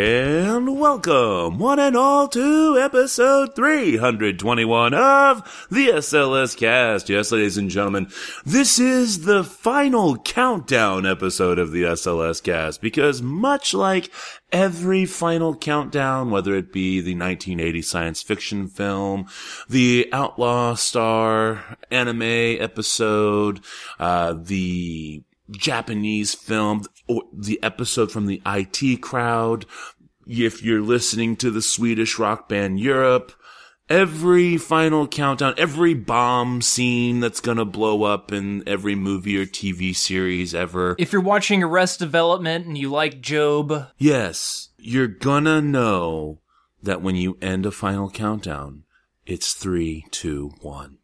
And welcome, one and all, to episode 321 of the SLS Cast. Yes, ladies and gentlemen, this is the final countdown episode of the SLS Cast because much like every final countdown, whether it be the 1980 science fiction film, the Outlaw Star anime episode, uh, the Japanese film, or the episode from the IT crowd. If you're listening to the Swedish rock band Europe, every final countdown, every bomb scene that's gonna blow up in every movie or TV series ever. If you're watching Arrested Development and you like GOB, Yes, you're gonna know that when you end a final countdown, it's three, two, one.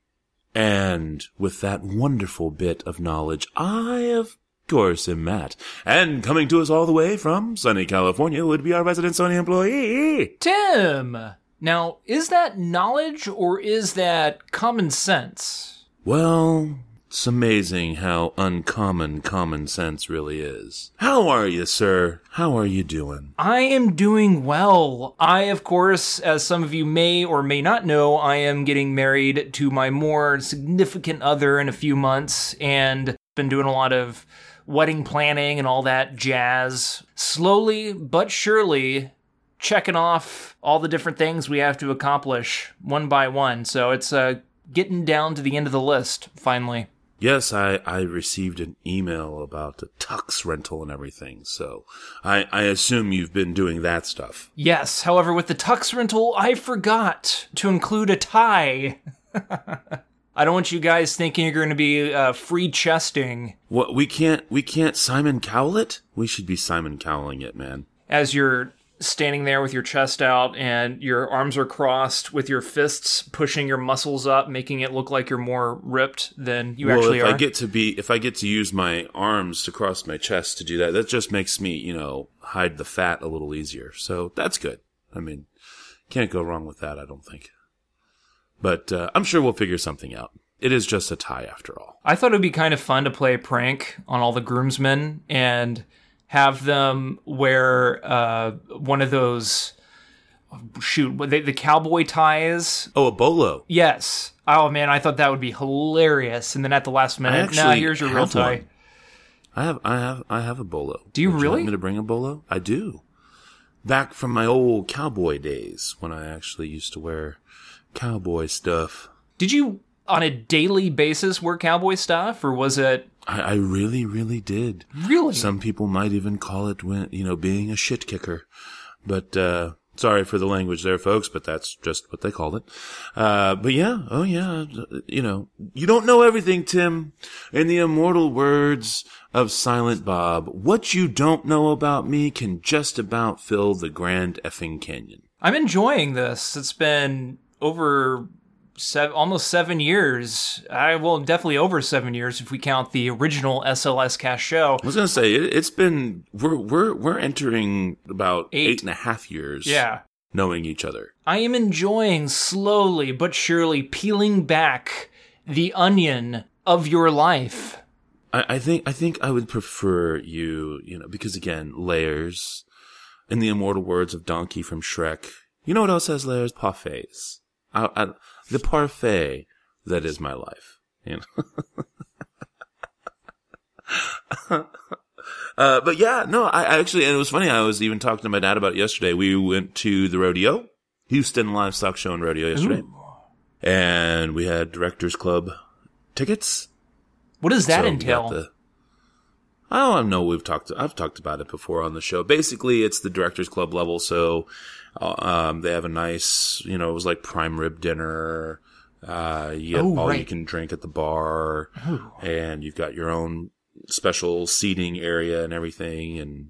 And with that wonderful bit of knowledge, I, of course, am Matt. And coming to us all the way from sunny California would be our resident Sony employee. Tim! Now, is that knowledge or is that common sense? Well, it's amazing how uncommon common sense really is. How are you, sir? How are you doing? I am doing well. I, of course, as some of you may or may not know, I am getting married to my more significant other in a few months and been doing a lot of wedding planning and all that jazz. Slowly but surely checking off all the different things we have to accomplish one by one. So it's uh, getting down to the end of the list finally. Yes, I, I received an email about the tux rental and everything, so I, I assume you've been doing that stuff. Yes, however, with the tux rental, I forgot to include a tie. I don't want you guys thinking you're going to be uh, free chesting What we can't we can't Simon Cowell it? We should be Simon Cowling it, man. as you're standing there with your chest out and your arms are crossed with your fists pushing your muscles up, making it look like you're more ripped than you well, actually if are. I get to be if I get to use my arms to cross my chest to do that, that just makes me, you know, hide the fat a little easier. So that's good. I mean, can't go wrong with that, I don't think. But uh, I'm sure we'll figure something out. It is just a tie after all. I thought it would be kind of fun to play a prank on all the groomsmen and have them wear uh, one of those shoot they, the cowboy ties. Oh, a bolo. Yes. Oh man, I thought that would be hilarious. And then at the last minute, actually nah, here's your real tie. one. I have I have I have a bolo. Do you Would really? want me to bring a bolo? I do. Back from my old cowboy days when I actually used to wear cowboy stuff. Did you on a daily basis wear cowboy stuff, or was it I, I really, really did. really? Some people might even call it when you know being a shit kicker. But uh sorry for the language there, folks, but that's just what they called it. Uh but yeah, oh yeah, you know, you don't know everything, Tim. In the immortal words of Silent Bob, what you don't know about me can just about fill the Grand Effing Canyon. I'm enjoying this. It's been over seven, almost seven years. I well, definitely over seven years if we count the original SLS Cast show. I was gonna say it, it's been we're we're we're entering about Eight. eight and a half years. Yeah. knowing each other. I am enjoying slowly but surely peeling back the onion of your life. I, I think I think I would prefer you, you know, because again, layers. In the immortal words of Donkey from Shrek, you know what else has layers? Parfaits. I, I, the parfait that is my life. You know. uh, but yeah, no, I, I actually, and it was funny. I was even talking to my dad about it yesterday. We went to the rodeo, Houston Livestock Show and Rodeo yesterday, and we had Directors Club tickets. What does that So entail? The- I don't know. We've talked. I've talked about it before on the show. Basically, it's the directors club level. So, uh, um, they have a nice, you know, it was like prime rib dinner. Uh, you get Oh, all you can drink at the bar, and you've got your own special seating area and everything. And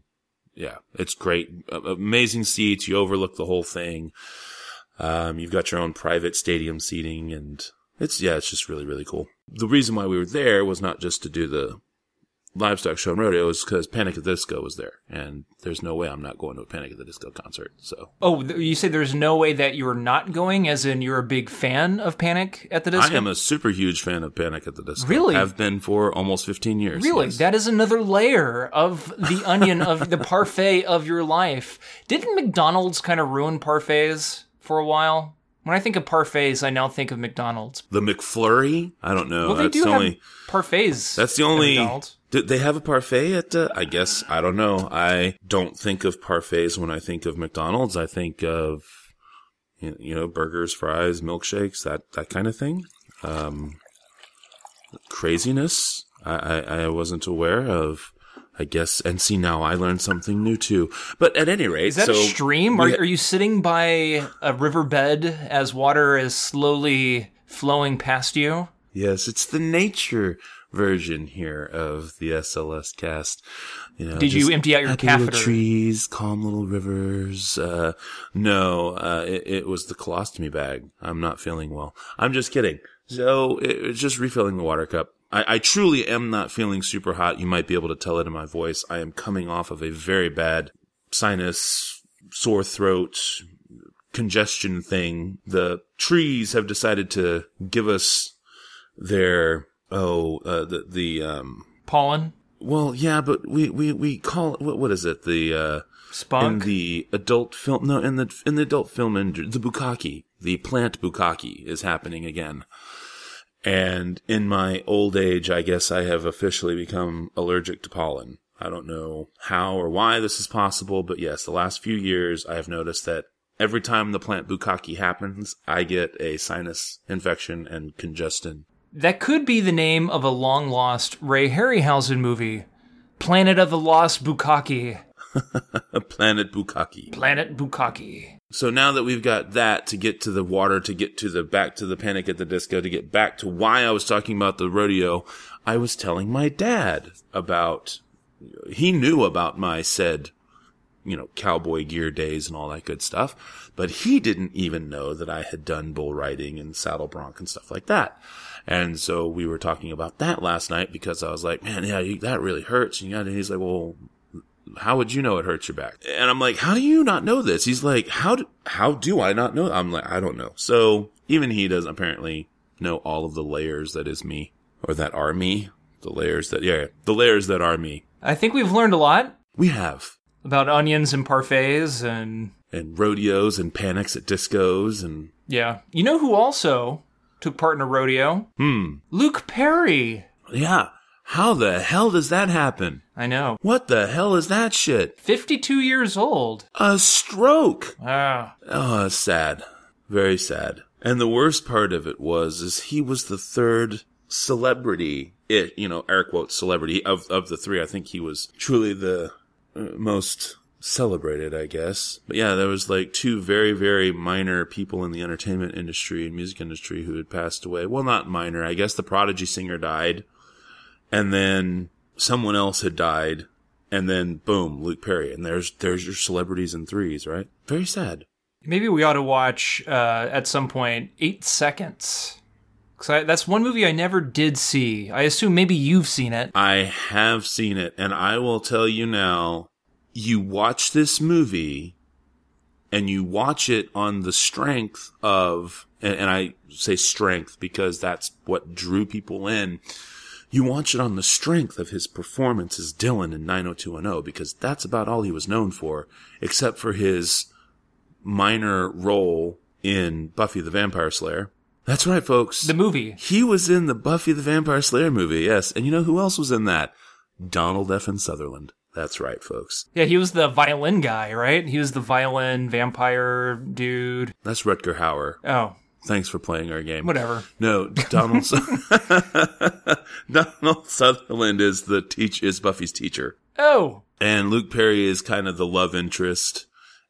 yeah, it's great. Amazing seats. You overlook the whole thing. Um, you've got your own private stadium seating and it's, yeah, it's just really, really cool. The reason why we were there was not just to do the, livestock show and rodeo is because Panic at the Disco was there, and there's no way I'm not going to a Panic at the Disco concert. So Oh, you say there's no way that you're not going, as in you're a big fan of Panic at the Disco? I am a super huge fan of Panic at the Disco. Really? I've been for almost 15 years. Really, yes. that is another layer of the onion of the parfait of your life. Didn't McDonald's kind of ruin parfaits for a while? When I think of parfaits, I now think of McDonald's. the McFlurry. I don't know. Well, they that's do the have only. parfaits. That's the only. Did they have a parfait at? Uh, I guess I don't know. I don't think of parfaits when I think of McDonald's. I think of you know burgers, fries, milkshakes, that that kind of thing. Um, craziness. I, I I wasn't aware of. I guess and see now I learned something new too. But at any rate, Is that so a stream? Are, we- are you sitting by a riverbed as water is slowly flowing past you? Yes, it's the nature version here of the SLS cast. You know, Did you empty out your happy little trees, calm little rivers. Uh, no, uh, it, it was the colostomy bag. I'm not feeling well. I'm just kidding. So it, it's just refilling the water cup. I, I truly am not feeling super hot. You might be able to tell it in my voice. I am coming off of a very bad sinus, sore throat, congestion thing. The trees have decided to give us their oh uh, the the um Pollen? well yeah but we we we call it what what is it? The uh in the adult film no in the in the adult film industry the bukkake the plant bukkake is happening again. And in my old age i guess i have officially become allergic to pollen. I don't know how or why this is possible but yes the last few years i have noticed that every time the plant bukkake happens i get a sinus infection and congestion That could be the name of a long lost Ray Harryhausen movie. Planet of the Lost Bukkake. planet Bukkake. Planet Bukkake. So now that we've got that to get to the water, to get to the back to the panic at the disco, to get back to why I was talking about the rodeo, I was telling my dad about, he knew about my said, you know, cowboy gear days and all that good stuff, but he didn't even know that I had done bull riding and saddle bronc and stuff like that. And so we were talking about that last night because I was like, man, yeah, you, that really hurts. And, and he's like, well, how would you know it hurts your back? And I'm like, how do you not know this? He's like, how do, how do I not know? I'm like, I don't know. So even he doesn't apparently know all of the layers that is me or that are me. The layers that, yeah, the layers that are me. I think we've learned a lot We have. about onions and parfaits and And rodeos and panics at discos and, yeah. You know who also took part in a rodeo? hmm. Luke Perry. Yeah. How the hell does that happen? I know. What the hell is that shit? 52 years old. A stroke. Ah. Oh, sad. Very sad. And the worst part of it was, is he was the third celebrity, it, you know, air quotes celebrity of, of the three. I think he was truly the uh, most celebrated, I guess. But yeah, there was like two very, very minor people in the entertainment industry and music industry who had passed away. Well, not minor. I guess the Prodigy singer died. And then someone else had died. And then boom, Luke Perry. And there's, there's your celebrities in threes, right? Very sad. Maybe we ought to watch uh, at some point Eight Seconds. Because that's one movie I never did see. I assume maybe you've seen it. I have seen it, and I will tell you now, you watch this movie and you watch it on the strength of, and, and I say strength because that's what drew people in. You watch it on the strength of his performance as Dylan in 90210 because that's about all he was known for, except for his minor role in Buffy the Vampire Slayer. That's right, folks. The movie. He was in the Buffy the Vampire Slayer movie, yes. And you know who else was in that? Donald F. and Sutherland. That's right, folks. Yeah, he was the violin guy, right? He was the violin vampire dude. That's Rutger Hauer. Oh, Thanks for playing our game. whatever. No, Donald Donald Sutherland is the teach is Buffy's teacher. Oh, And Luke Perry is kind of the love interest.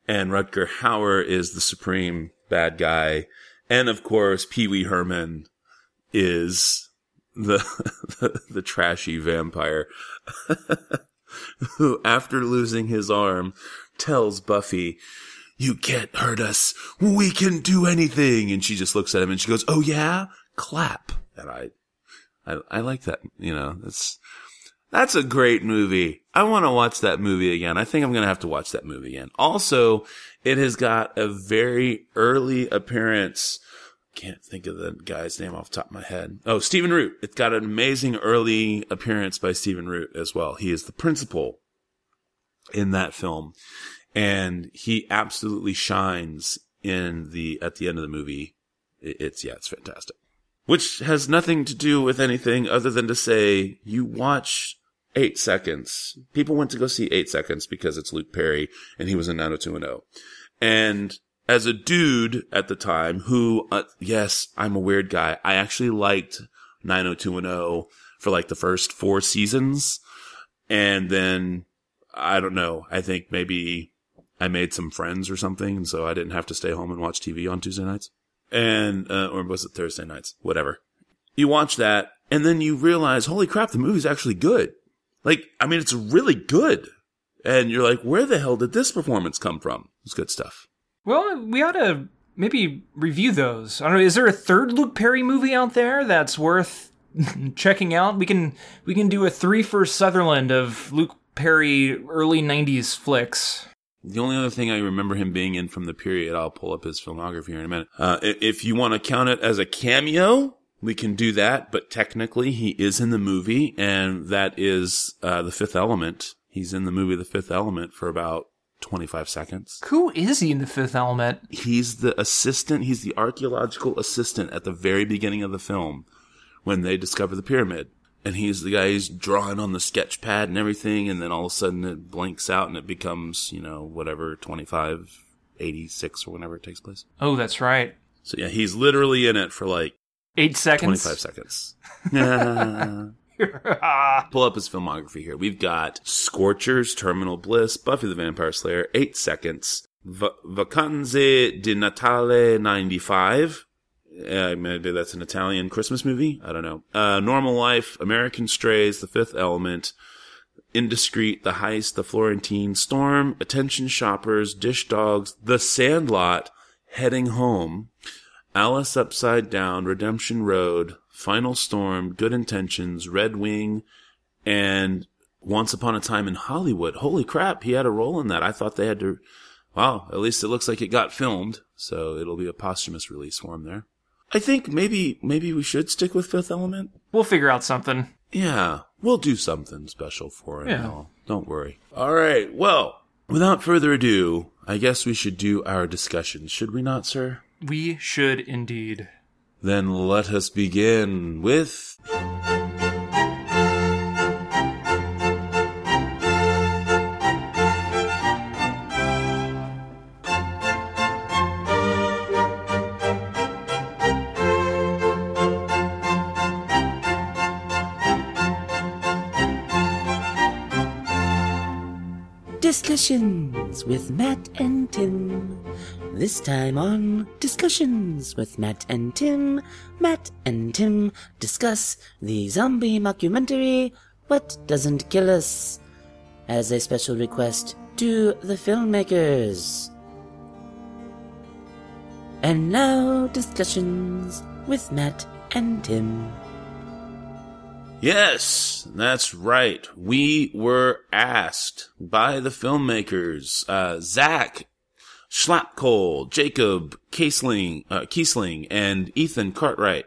And Rutger Hauer is the supreme bad guy. And of course, Pee Wee Herman is the, the, the trashy vampire who, after losing his arm, tells Buffy, you can't hurt us. We can do anything. And she just looks at him and she goes, Oh yeah? Clap. And I, I, I like that. You know, it's, That's a great movie. I want to watch that movie again. I think I'm going to have to watch that movie again. Also, it has got a very early appearance. Can't think of the guy's name off the top of my head. Oh, Stephen Root. It's got an amazing early appearance by Stephen Root as well. He is the principal in that film and he absolutely shines in the, at the end of the movie. It's, yeah, it's fantastic. Which has nothing to do with anything other than to say you watch eight seconds. People went to go see eight seconds because it's Luke Perry and he was in 90210. And as a dude at the time who, uh, yes, I'm a weird guy. I actually liked 90210 for like the first four seasons. And then I don't know. I think maybe I made some friends or something. And so I didn't have to stay home and watch TV on Tuesday nights and, uh, or was it Thursday nights? Whatever. You watch that and then you realize, holy crap, the movie's actually good. Like, I mean, it's really good. And you're like, where the hell did this performance come from? It's good stuff. Well, we ought to maybe review those. I don't know. Is there a third Luke Perry movie out there that's worth checking out? We can we can do a three for Sutherland of Luke Perry early '90s flicks. The only other thing I remember him being in from the period, I'll pull up his filmography here in a minute. Uh, if you want to count it as a cameo, we can do that. But technically, he is in the movie, and that is uh, the Fifth Element. He's in the movie The Fifth Element for about 25 seconds. Who is he in The Fifth Element? He's the assistant, he's the archaeological assistant at the very beginning of the film when they discover the pyramid. And he's the guy who's drawing on the sketch pad and everything, and then all of a sudden it blinks out and it becomes, you know, whatever, 25, 86 or whenever it takes place. Oh, that's right. So yeah, he's literally in it for like eight seconds. 25 seconds. Pull up his filmography here. We've got Scorchers, Terminal Bliss, Buffy the Vampire Slayer, 8 Seconds, v- Vacanze di Natale 95. Uh, maybe that's an Italian Christmas movie. I don't know. Uh, Normal Life, American Strays, The Fifth Element, Indiscreet, The Heist, The Florentine Storm, Attention Shoppers, Dish Dogs, The Sandlot, Heading Home, Alice Upside Down, Redemption Road, Final Storm, Good Intentions, Red Wing, and Once Upon a Time in Hollywood. Holy crap, he had a role in that. I thought they had to. Wow, at least it looks like it got filmed, so it'll be a posthumous release for him there. I think maybe maybe we should stick with Fifth Element. We'll figure out something. Yeah, we'll do something special for him. Yeah. Don't worry. All right. Well, without further ado, I guess we should do our discussion, should we not, sir? We should indeed. Then let us begin with. Discussions with Matt and Tim. This time on Discussions with Matt and Tim, Matt and Tim discuss the zombie mockumentary What Doesn't Kill Us as a special request to the filmmakers. And now, Discussions with Matt and Tim. Yes, that's right. We were asked by the filmmakers, uh, Zach Schlapkohl, Jacob Kiesling, uh, Kiesling, and Ethan Cartwright,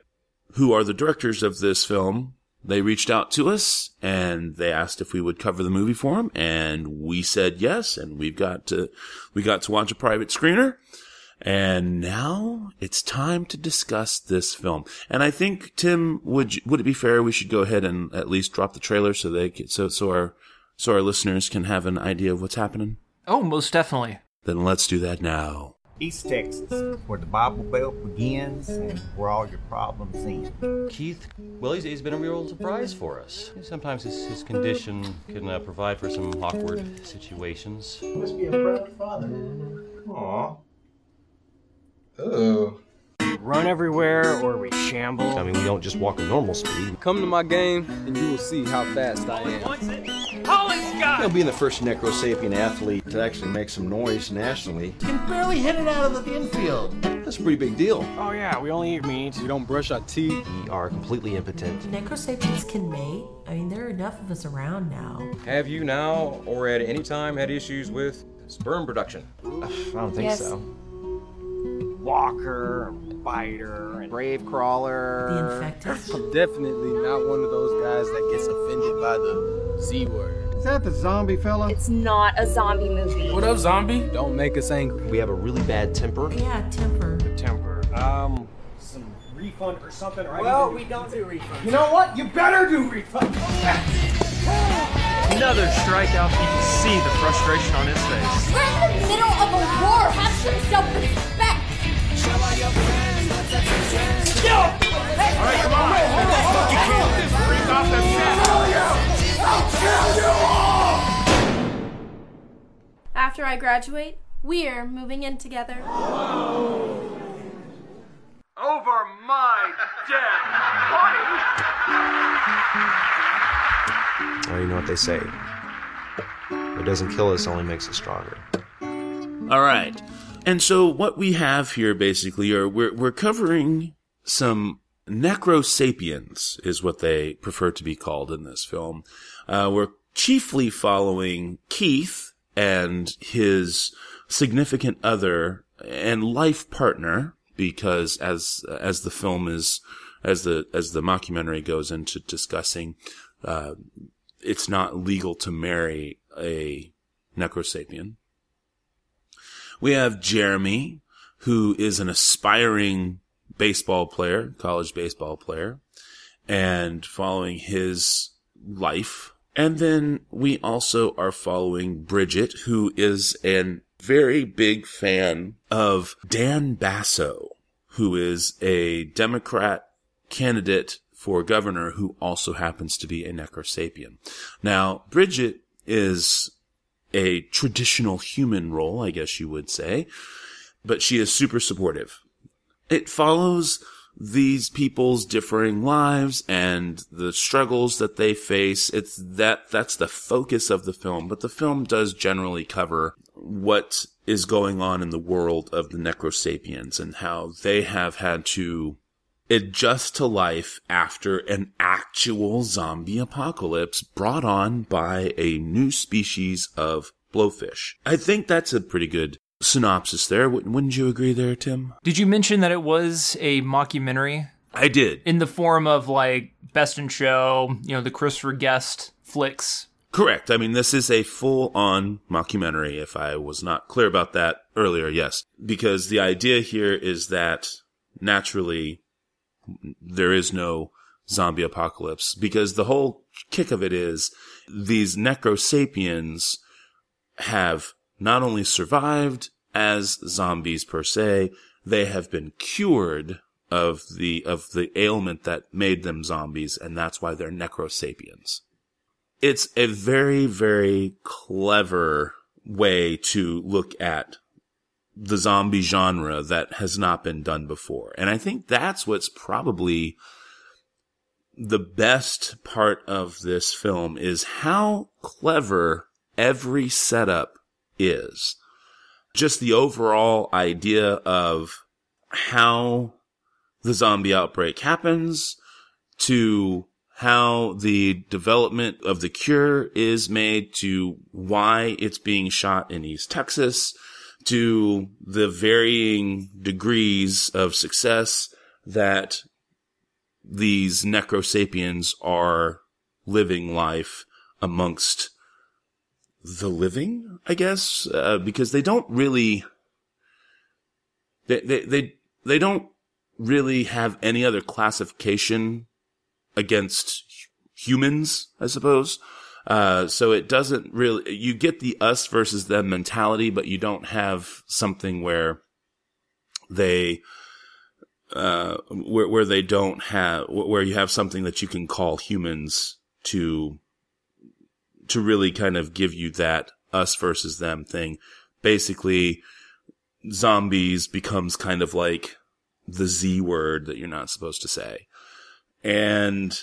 who are the directors of this film. They reached out to us and they asked if we would cover the movie for them, and we said yes. And we've got to, we got to watch a private screener. And now it's time to discuss this film. And I think Tim, would you, would it be fair we should go ahead and at least drop the trailer so they can, so so our so our listeners can have an idea of what's happening? Oh, most definitely. Then let's do that now. East Texas, where the Bible Belt begins and where all your problems end. Keith, well, he's, he's been a real surprise for us. Sometimes his, his condition can uh, provide for some awkward situations. Must be a proud father. Aw. Oh. Run everywhere or we shamble. I mean, we don't just walk at normal speed. Come to my game and you will see how fast I am. He'll be the first Necrosapien athlete to actually make some noise nationally. Can barely hit it out of the infield. That's a pretty big deal. Oh yeah, we only eat meat. We don't brush our teeth. We are completely impotent. Necrosapiens can mate. I mean, there are enough of us around now. Have you now or at any time had issues with sperm production? I don't think Yes. so. Walker, biter, and brave crawler. The infected. I'm definitely not one of those guys that gets offended by the Z word. Is that the zombie fella? It's not a zombie movie. What up, zombie? Don't make us angry. We have a really bad temper. Yeah, temper. temper. Um, some refund or something, right? Well, we don't do refunds. You know what? You better do refunds. Another strikeout. You can see the frustration on his face. We're in the middle of a war. Have some self-respect. After I graduate, we're moving in together. Over my dead Well, you know what they say. What doesn't kill us only makes us stronger. All right. And so what we have here basically are we're we're covering some necrosapiens is what they prefer to be called in this film. Uh, we're chiefly following Keith and his significant other and life partner because as as the film is as the as the mockumentary goes into discussing uh, it's not legal to marry a necrosapien we have Jeremy, who is an aspiring baseball player, college baseball player, and following his life. And then we also are following Bridget, who is a very big fan of Dan Basso, who is a Democrat candidate for governor who also happens to be a necrosapien. Now, Bridget is a traditional human role, I guess you would say, but she is super supportive. It follows these people's differing lives and the struggles that they face. It's that, that's the focus of the film, but the film does generally cover what is going on in the world of the necrosapiens and how they have had to adjust to life after an actual zombie apocalypse brought on by a new species of blowfish. I think that's a pretty good synopsis there. Wouldn't wouldn't you agree there, Tim? Did you mention that it was a mockumentary I did. in the form of like Best in Show, you know, the Christopher Guest flicks? Correct. I mean, this is a full on mockumentary, if I was not clear about that earlier, yes. Because the idea here is that naturally there is no zombie apocalypse. Because the whole kick of it is these necrosapiens have not only survived as zombies per se, they have been cured of the, of the ailment that made them zombies, and that's why they're necrosapiens it's a very, very clever way to look at the zombie genre that has not been done before. And I think that's what's probably the best part of this film is how clever every setup is. Just the overall idea of how the zombie outbreak happens to how the development of the cure is made to why it's being shot in East Texas to the varying degrees of success that these necrosapiens are living life amongst the living, I guess, uh, because they don't really, they, they, they, they don't really have any other classification against humans, I suppose. Uh, so it doesn't really, you get the us versus them mentality, but you don't have something where they, uh, where, where they don't have, where you have something that you can call humans to, to really kind of give you that us versus them thing. Basically, zombies becomes kind of like the Z word that you're not supposed to say. And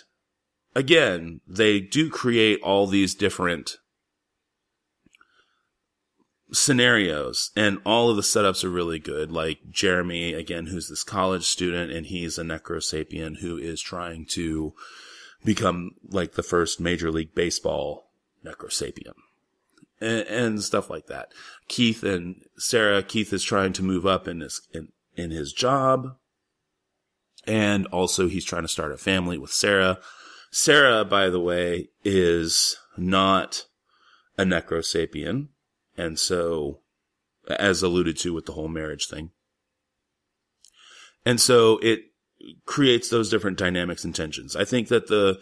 again, they do create all these different scenarios and all of the setups are really good. Like Jeremy, again, who's this college student and he's a necrosapien who is trying to become like the first major league baseball necrosapien and, and stuff like that. Keith and Sarah, Keith is trying to move up in his, in, in his job. And also he's trying to start a family with Sarah. Sarah, by the way, is not a necrosapien. And so, as alluded to with the whole marriage thing. And so it creates those different dynamics and tensions. I think that the,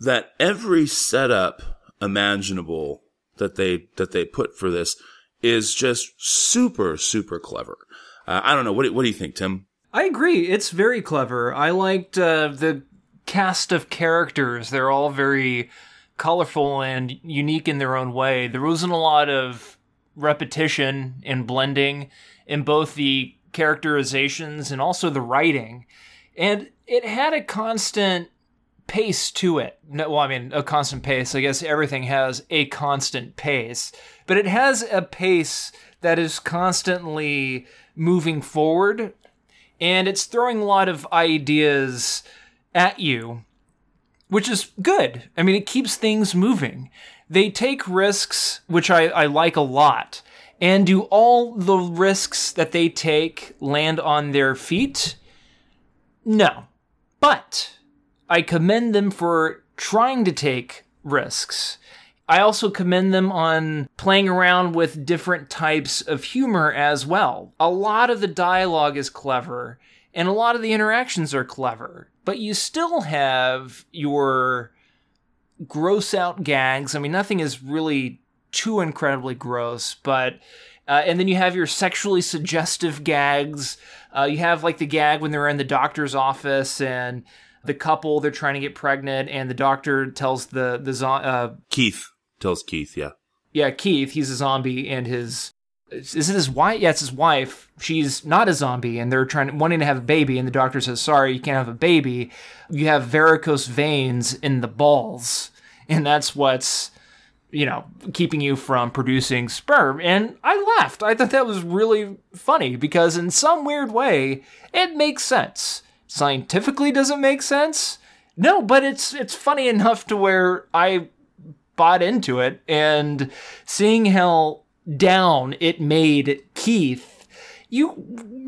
that every setup imaginable that they, that they put for this is just super, super clever. Uh, I don't know. What do, what do you think, Tim? I agree. It's very clever. I liked uh, the cast of characters. They're all very colorful and unique in their own way. There wasn't a lot of repetition and blending in both the characterizations and also the writing. And it had a constant pace to it. No, well, I mean, a constant pace. I guess everything has a constant pace, but it has a pace that is constantly moving forward and it's throwing a lot of ideas at you, which is good. I mean, it keeps things moving. They take risks, which I, I like a lot. And do all the risks that they take land on their feet? No. But I commend them for trying to take risks. I also commend them on playing around with different types of humor as well. A lot of the dialogue is clever, and a lot of the interactions are clever, but you still have your gross out gags. I mean, nothing is really too incredibly gross, but. Uh, and then you have your sexually suggestive gags. Uh, you have like the gag when they're in the doctor's office and the couple they're trying to get pregnant, and the doctor tells the the zo- uh, Keith tells Keith, yeah, yeah Keith he's a zombie and his is it his wife? Yeah, it's his wife. She's not a zombie, and they're trying wanting to have a baby, and the doctor says, "Sorry, you can't have a baby. You have varicose veins in the balls, and that's what's." You know, keeping you from producing sperm. And I laughed. I thought that was really funny because, in some weird way, it makes sense. Scientifically, doesn't make sense? No, but it's it's funny enough to where I bought into it and seeing how down it made Keith, you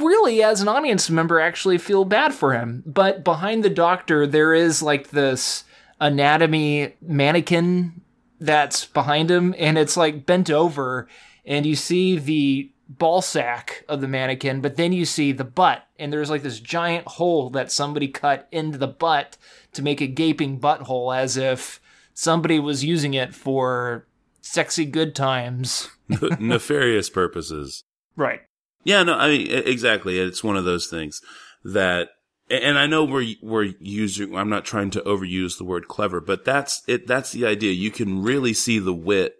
really, as an audience member, actually feel bad for him. But behind the doctor, there is like this anatomy mannequin that's behind him, and it's like bent over, and you see the ball sack of the mannequin, but then you see the butt, and there's like this giant hole that somebody cut into the butt to make a gaping butthole as if somebody was using it for sexy good times. nefarious purposes. Right. Yeah, no, I mean, exactly. It's one of those things that, and I know we're, we're using, I'm not trying to overuse the word clever, but that's it, that's the idea. You can really see the wit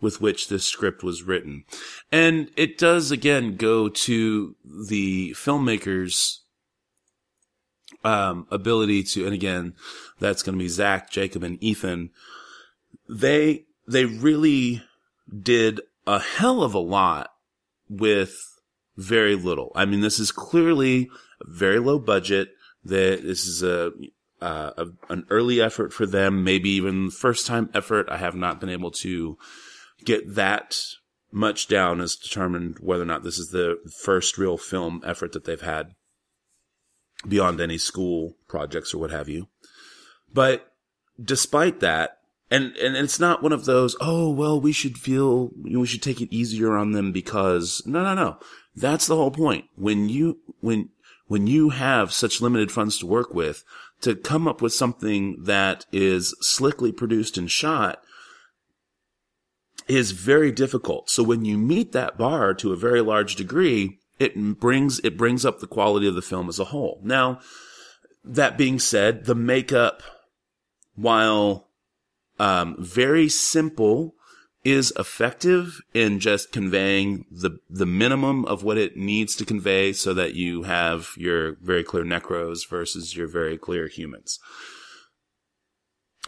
with which this script was written. And it does again go to the filmmakers, um, ability to, and again, that's going to be Zach, Jacob, and Ethan. They, they really did a hell of a lot with very little. I mean, this is clearly very low budget. That this is a, uh, a, an early effort for them, maybe even first time effort. I have not been able to get that much down as determined whether or not this is the first real film effort that they've had beyond any school projects or what have you. But despite that, and and it's not one of those oh well we should feel we should take it easier on them because no no no that's the whole point when you when when you have such limited funds to work with to come up with something that is slickly produced and shot is very difficult so when you meet that bar to a very large degree it brings it brings up the quality of the film as a whole now that being said the makeup while um, very simple is effective in just conveying the the minimum of what it needs to convey so that you have your very clear necros versus your very clear humans.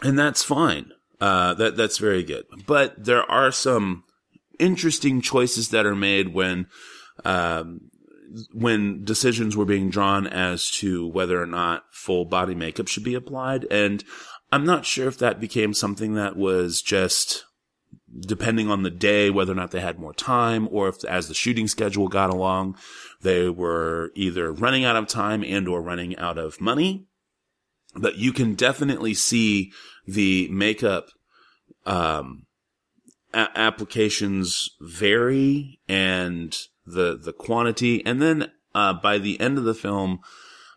And that's fine. Uh, that that's very good. But there are some interesting choices that are made when, um, when decisions were being drawn as to whether or not full body makeup should be applied. And I'm not sure if that became something that was just depending on the day, whether or not they had more time or if as the shooting schedule got along, they were either running out of time and or running out of money. But you can definitely see the makeup, um, a- applications vary and the, the quantity. And then, uh, by the end of the film,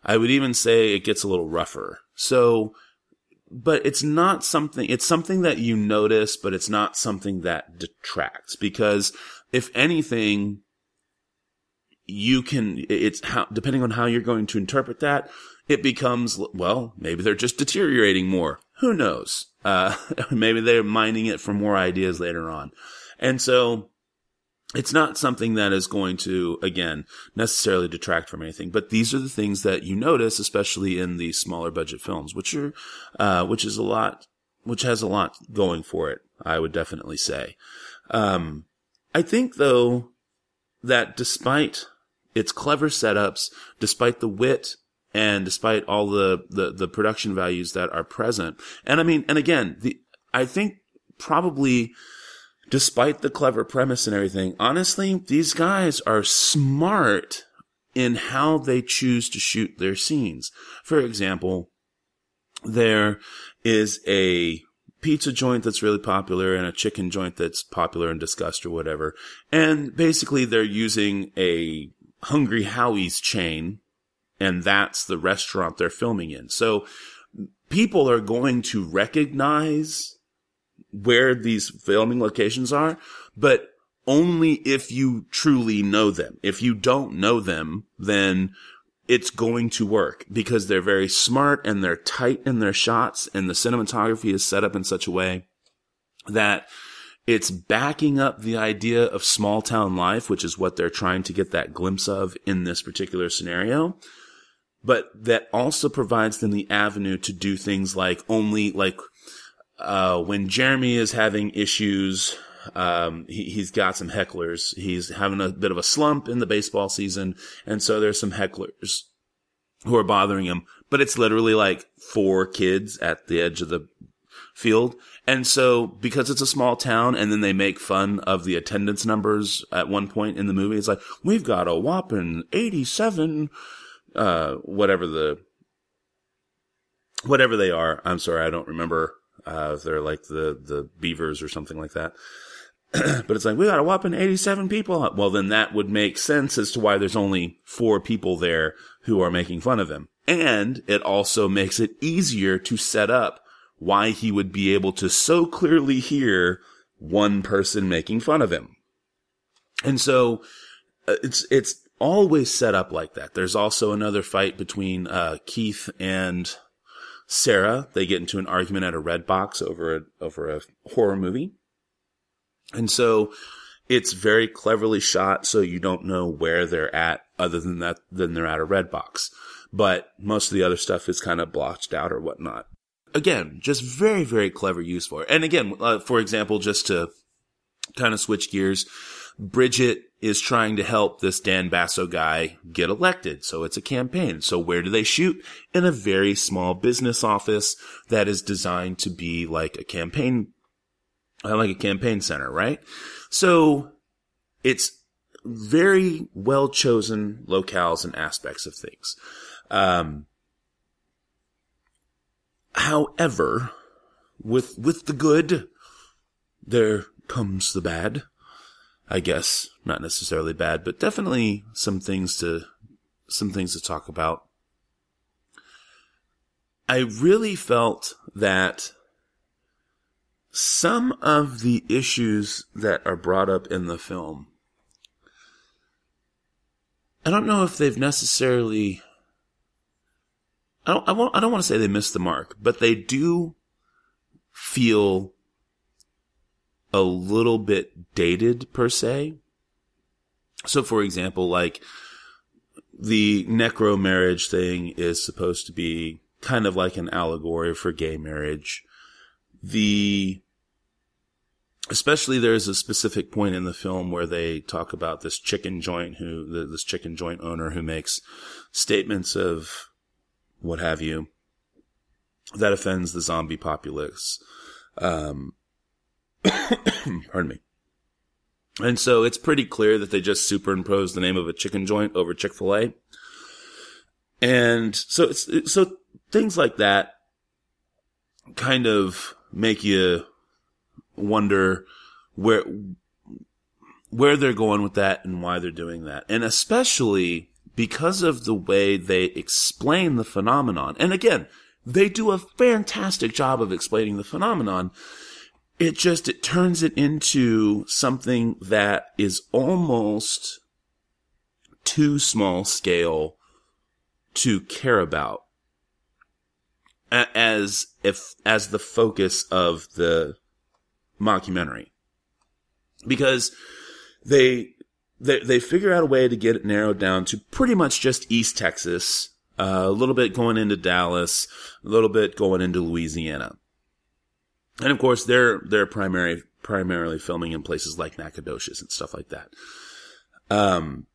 I would even say it gets a little rougher. So, but it's not something, it's something that you notice, but it's not something that detracts because if anything, you can, it's how, depending on how you're going to interpret that, it becomes, well, maybe they're just deteriorating more. Who knows? Uh, maybe they're mining it for more ideas later on. And so it's not something that is going to, again, necessarily detract from anything, but these are the things that you notice, especially in the smaller budget films, which are, uh, which is a lot, which has a lot going for it. I would definitely say. Um, I think though that despite its clever setups, despite the wit and despite all the, the, the production values that are present, and I mean, and again, the, I think probably, despite the clever premise and everything, honestly, these guys are smart in how they choose to shoot their scenes. For example, there is a pizza joint that's really popular and a chicken joint that's popular and discussed or whatever. And basically they're using a Hungry Howie's chain and that's the restaurant they're filming in. So people are going to recognize where these filming locations are, but only if you truly know them. If you don't know them, then it's going to work because they're very smart and they're tight in their shots and the cinematography is set up in such a way that it's backing up the idea of small town life, which is what they're trying to get that glimpse of in this particular scenario. But that also provides them the avenue to do things like only like, uh, when Jeremy is having issues, um, he, he's got some hecklers. He's having a bit of a slump in the baseball season. And so there's some hecklers who are bothering him, but it's literally like four kids at the edge of the field. And so because it's a small town and then they make fun of the attendance numbers at one point in the movie, it's like, we've got a whopping 87, uh, whatever the, whatever they are. I'm sorry. I don't remember, uh, if they're like the, the beavers or something like that. but it's like, we got a whopping 87 people. Well, then that would make sense as to why there's only four people there who are making fun of him. And it also makes it easier to set up why he would be able to so clearly hear one person making fun of him. And so uh, it's, it's always set up like that. There's also another fight between, uh, Keith and Sarah. They get into an argument at a Redbox over a, over a horror movie. And so it's very cleverly shot so you don't know where they're at other than that, than they're at a Redbox. But most of the other stuff is kind of blotched out or whatnot. Again, just very, very clever use for it. And again, uh, for example, just to kind of switch gears, Bridget is trying to help this Dan Basso guy get elected. So it's a campaign. So where do they shoot? In a very small business office that is designed to be like a campaign like a campaign center, right? So it's very well chosen locales and aspects of things. Um, however, with, with the good, there comes the bad. I guess not necessarily bad, but definitely some things to, some things to talk about. I really felt that some of the issues that are brought up in the film, I don't know if they've necessarily. I don't. I, won't, I don't want to say they missed the mark, but they do feel a little bit dated per se. So, for example, like the necro marriage thing is supposed to be kind of like an allegory for gay marriage. The especially there's a specific point in the film where they talk about this chicken joint who this chicken joint owner who makes statements of what have you that offends the zombie populace um pardon me and so it's pretty clear that they just superimposed the name of a chicken joint over chick-fil-a and so it's so things like that kind of make you wonder where where they're going with that and why they're doing that. And especially because of the way they explain the phenomenon. And again, they do a fantastic job of explaining the phenomenon. It just it turns it into something that is almost too small scale to care about. As if as the focus of the mockumentary. Because they they they figure out a way to get it narrowed down to pretty much just East Texas, uh, a little bit going into Dallas, a little bit going into Louisiana, and of course they're they're primary primarily filming in places like Nacogdoches and stuff like that. Um,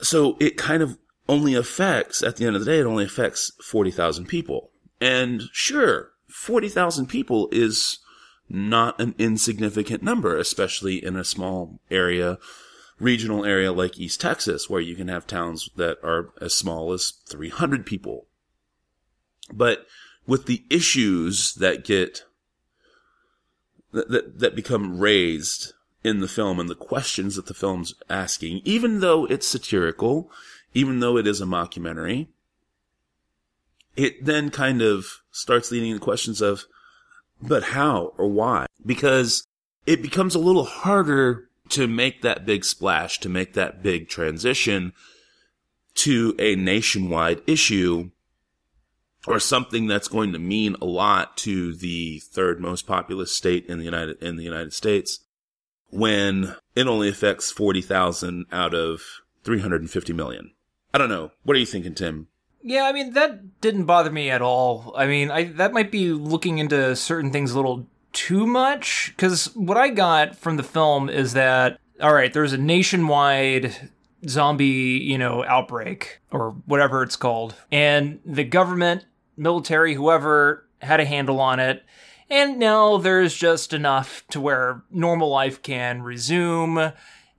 so it kind of only affects at the end of the day it only affects forty thousand people, and sure, forty thousand people is not an insignificant number, especially in a small area, regional area like East Texas, where you can have towns that are as small as 300 people. But with the issues that get, that, that, that become raised in the film and the questions that the film's asking, even though it's satirical, even though it is a mockumentary, it then kind of starts leading to questions of, but how or why? Because it becomes a little harder to make that big splash, to make that big transition to a nationwide issue or something that's going to mean a lot to the third most populous state in the United in the United States when it only affects 40,000 out of 350 million. I don't know. What are you thinking, Tim? Yeah, I mean that didn't bother me at all. I mean, I that might be looking into certain things a little too much cuz what I got from the film is that all right, there's a nationwide zombie, you know, outbreak or whatever it's called. And the government, military, whoever had a handle on it. And now there's just enough to where normal life can resume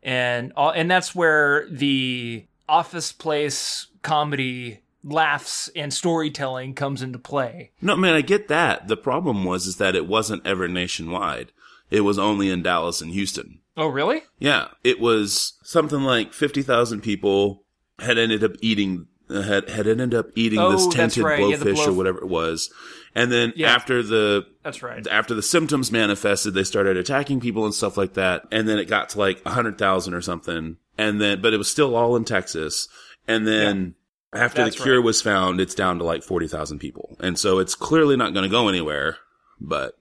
and and that's where the office place comedy laughs and storytelling comes into play. No, man, I get that. The problem was is that it wasn't ever nationwide. It was only in Dallas and Houston. Oh, really? Yeah, it was something like fifty thousand people had ended up eating uh, Uh, had had ended up eating Oh, this tented right. Yeah, blowfish blow- or whatever it was, and then Yeah. after the That's right. after the symptoms manifested, they started attacking people and stuff like that, and then it got to like a hundred thousand or something, and then but it was still all in Texas, and then. After That's the cure right. was found, it's down to like 40,000 people. And so it's clearly not going to go anywhere, but,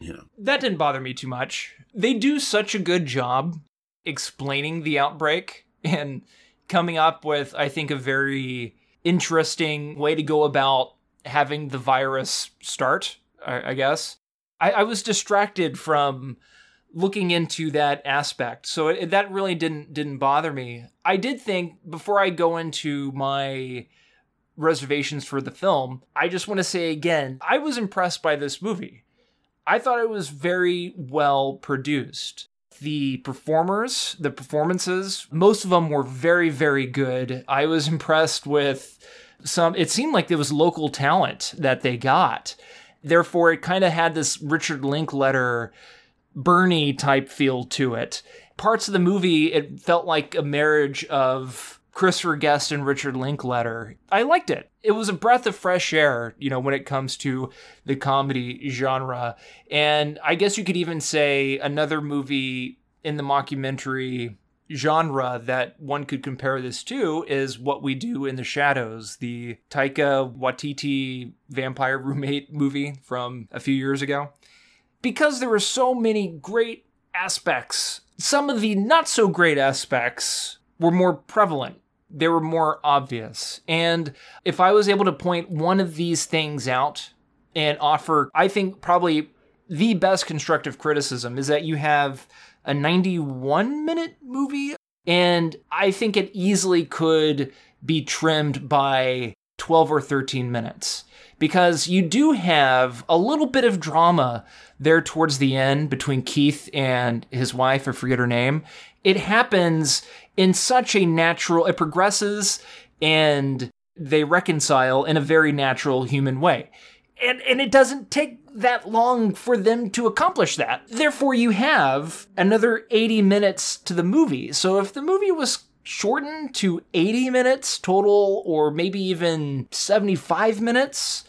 you know. That didn't bother me too much. They do such a good job explaining the outbreak and coming up with, I think, a very interesting way to go about having the virus start, I, I guess. I, I was distracted from looking into that aspect so it, that really didn't didn't bother me. I did think before i go into my reservations for the film i just want to say again i was impressed by this movie. I thought it was very well produced the performers the performances most of them were very very good i was impressed with some it seemed like there was local talent that they got therefore it kind of had this richard Linklater, Bernie type feel to it. Parts of the movie, it felt like a marriage of Christopher Guest and Richard Linklater. I liked it. It was a breath of fresh air, you know, when it comes to the comedy genre. And I guess you could even say another movie in the mockumentary genre that one could compare this to is What We Do in the Shadows, the Taika Waititi vampire roommate movie from a few years ago because there were so many great aspects, some of the not so great aspects were more prevalent. They were more obvious. And if I was able to point one of these things out and offer, I think, probably the best constructive criticism is that you have a 91 minute movie, and I think it easily could be trimmed by 12 or 13 minutes because you do have a little bit of drama there towards the end between Keith and his wife, I forget her name. It happens in such a natural, it progresses and they reconcile in a very natural human way. And, and it doesn't take that long for them to accomplish that. Therefore, you have another 80 minutes to the movie. So if the movie was shortened to 80 minutes total, or maybe even 75 minutes,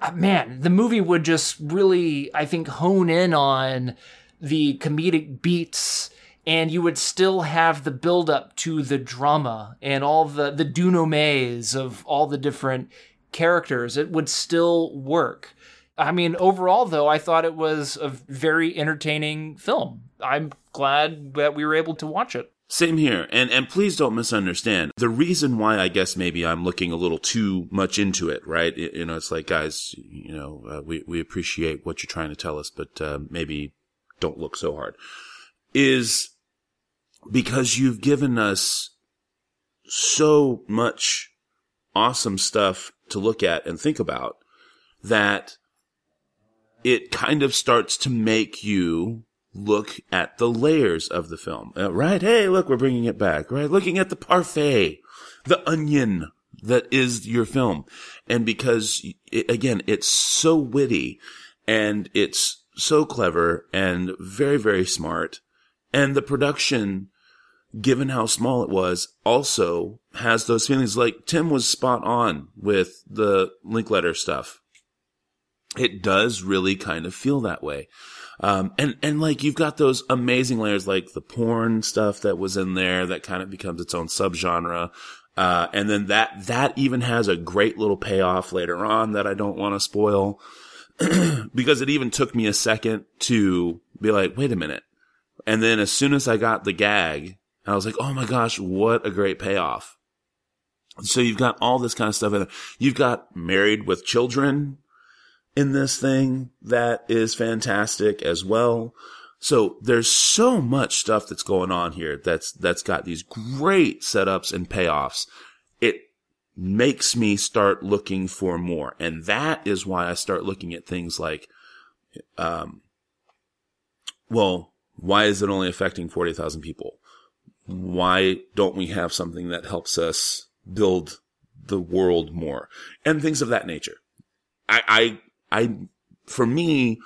uh, man, the movie would just really, I think, hone in on the comedic beats and you would still have the build up to the drama and all the the denouements of all the different characters it would still work i mean overall though i thought it was a very entertaining film i'm glad that we were able to watch it same here. And and please don't misunderstand. The reason why I guess maybe I'm looking a little too much into it, right? You know, it's like guys, you know, uh, we we appreciate what you're trying to tell us, but uh, maybe don't look so hard. Is because you've given us so much awesome stuff to look at and think about that it kind of starts to make you look at the layers of the film. Uh, right? Hey, look, we're bringing it back. Right? Looking at the parfait, the onion that is your film. And because, it, again, it's so witty and it's so clever and very, very smart. And the production, given how small it was, also has those feelings. Like Tim was spot on with the Linklater stuff. It does really kind of feel that way. Um, and, and like you've got those amazing layers, like the porn stuff that was in there that kind of becomes its own subgenre. Uh, and then that, that even has a great little payoff later on that I don't want to spoil because it even took me a second to be like, wait a minute. And then as soon as I got the gag, I was like, oh my gosh, what a great payoff. So you've got all this kind of stuff in there. You've got married with children in this thing that is fantastic as well. So there's so much stuff that's going on here that's that's got these great setups and payoffs. It makes me start looking for more. And that is why I start looking at things like um well, why is it only affecting 40,000 people? Why don't we have something that helps us build the world more and things of that nature? I, I I, for me,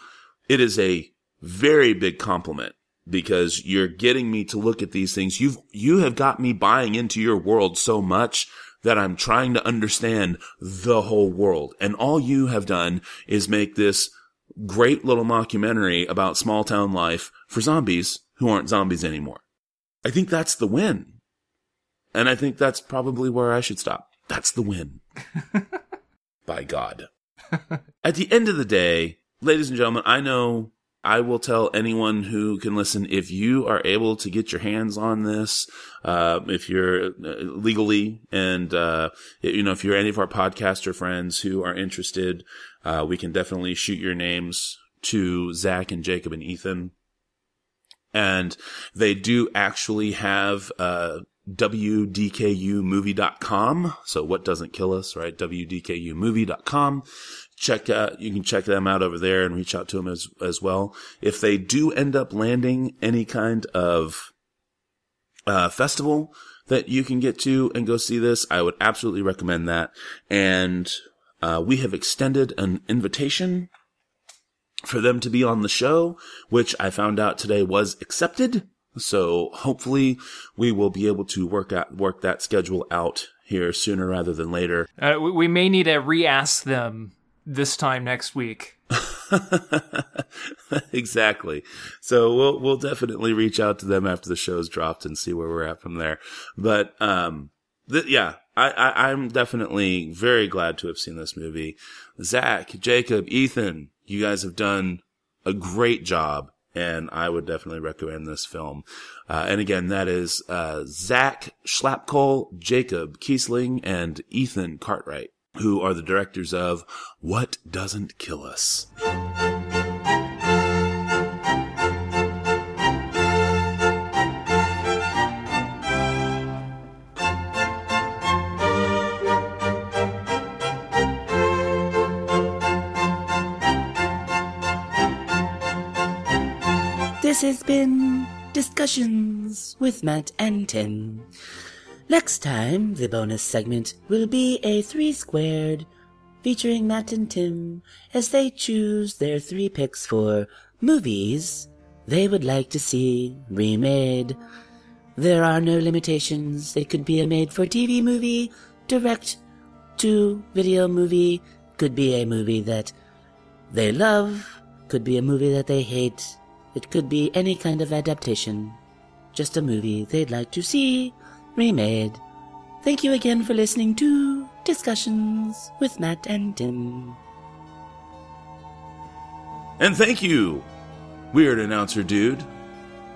it is a very big compliment because you're getting me to look at these things. You've, you have got me buying into your world so much that I'm trying to understand the whole world. And all you have done is make this great little mockumentary about small town life for zombies who aren't zombies anymore. I think that's the win. And I think that's probably where I should stop. That's the win. By God. At the end of the day, ladies and gentlemen, I know I will tell anyone who can listen if you are able to get your hands on this, uh, if you're uh, legally, and uh, you know if you're any of our podcaster friends who are interested, uh, we can definitely shoot your names to Zach and Jacob and Ethan. And they do actually have uh, WDKUmovie.com. So what doesn't kill us, right? WDKUmovie.com. Check, uh, you can check them out over there and reach out to them as, as well. If they do end up landing any kind of, uh, festival that you can get to and go see this, I would absolutely recommend that. And, uh, we have extended an invitation for them to be on the show, which I found out today was accepted. So hopefully we will be able to work out, work that schedule out here sooner rather than later. Uh, we may need to re-ask them this time next week. exactly. So we'll we'll definitely reach out to them after the show's dropped and see where we're at from there. But um, th- yeah, I, I I'm definitely very glad to have seen this movie. Zach, Jacob, Ethan, you guys have done a great job and I would definitely recommend this film. Uh, and again, that is uh, Zach Schlapkol, Jacob Kiesling, and Ethan Cartwright, who are the directors of What Doesn't Kill Us. This has been Discussions with Matt and Tim. Next time, the bonus segment will be a three squared featuring Matt and Tim as they choose their three picks for movies they would like to see remade. There are no limitations. It could be a made for TV movie, direct to video movie, could be a movie that they love, could be a movie that they hate. It could be any kind of adaptation. Just a movie they'd like to see remade. Thank you again for listening to Discussions with Matt and Tim. And thank you, weird announcer dude.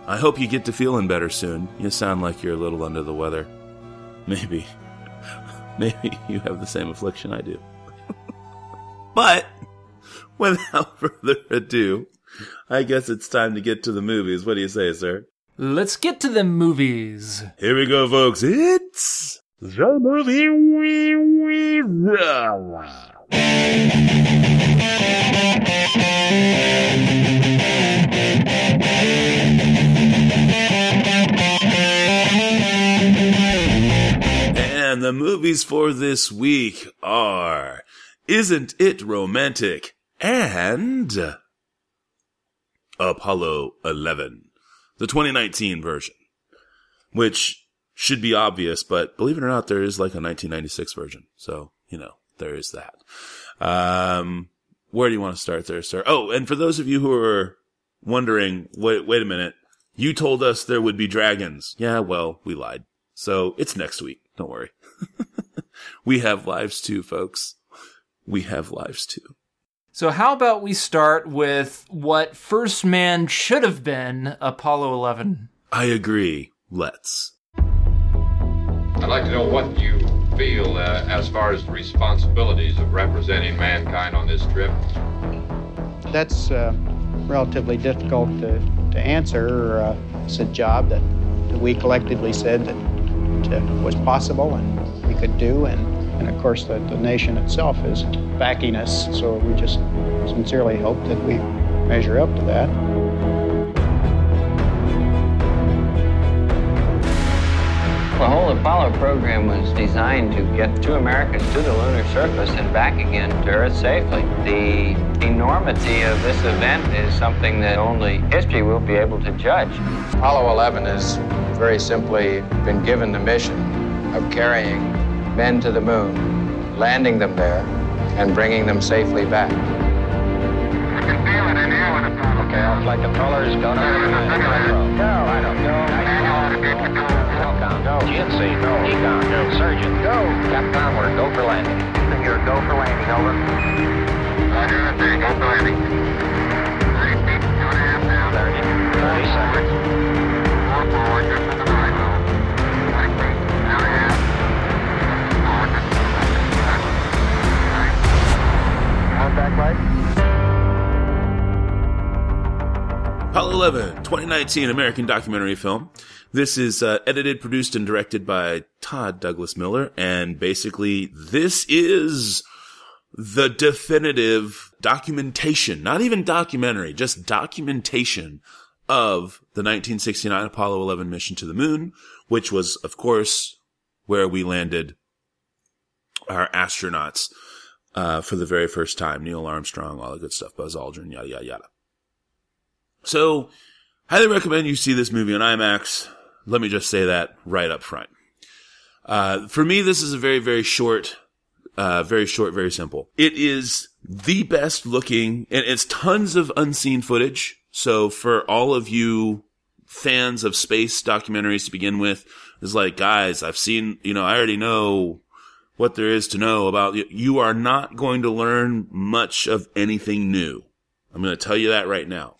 I hope you get to feeling better soon. You sound like you're a little under the weather. Maybe. Maybe you have the same affliction I do. but, without further ado, I guess it's time to get to the movies. What do you say, sir? Let's get to the movies. Here we go, folks. It's the movie. And the movies for this week are Isn't It Romantic? and Apollo 11, the 2019 version, which should be obvious, but believe it or not, there is like a 1996 version. So, you know, there is that. Um, where do you want to start there, sir? Oh, and for those of you who are wondering, wait, wait a minute. You told us there would be dragons. Yeah, well, we lied. So it's next week. Don't worry. we have lives too, folks. We have lives too. So, how about we start with what First Man should have been Apollo 11? I agree. Let's. I'd like to know what you feel uh, as far as the responsibilities of representing mankind on this trip. That's uh, relatively difficult to, to answer. Uh, it's a job that, that we collectively said that uh, was possible and we could do, and, and of course the, the nation itself is backing us. So we just sincerely hope that we measure up to that. The whole Apollo program was designed to get two Americans to the lunar surface and back again to Earth safely. The enormity of this event is something that only history will be able to judge. Apollo 11 has very simply been given the mission of carrying men to the moon, landing them there, and bringing them safely back. I can feel it in here when it's Okay, I'll flight controllers, go to Go, I don't go. Telcom, go. GNC, go. EECOM, go. Surgeon, go. Captain Onward, go for landing. You're go for landing, over. Roger, there, go for landing. Light. Apollo 11, 2019 American documentary film. This is uh, edited, produced, and directed by Todd Douglas Miller. And basically, this is the definitive documentation, not even documentary, just documentation of the 1969 Apollo 11 mission to the moon, which was, of course, where we landed our astronauts uh, for the very first time. Neil Armstrong, all the good stuff, Buzz Aldrin, yada, yada, yada. So, highly recommend you see this movie on IMAX. Let me just say that right up front. Uh, for me, this is a very, very short, uh, very short, very simple. It is the best looking, and it's tons of unseen footage. So for all of you fans of space documentaries to begin with, is like, guys, I've seen, you know, I already know what there is to know about you. You are not going to learn much of anything new. I'm going to tell you that right now.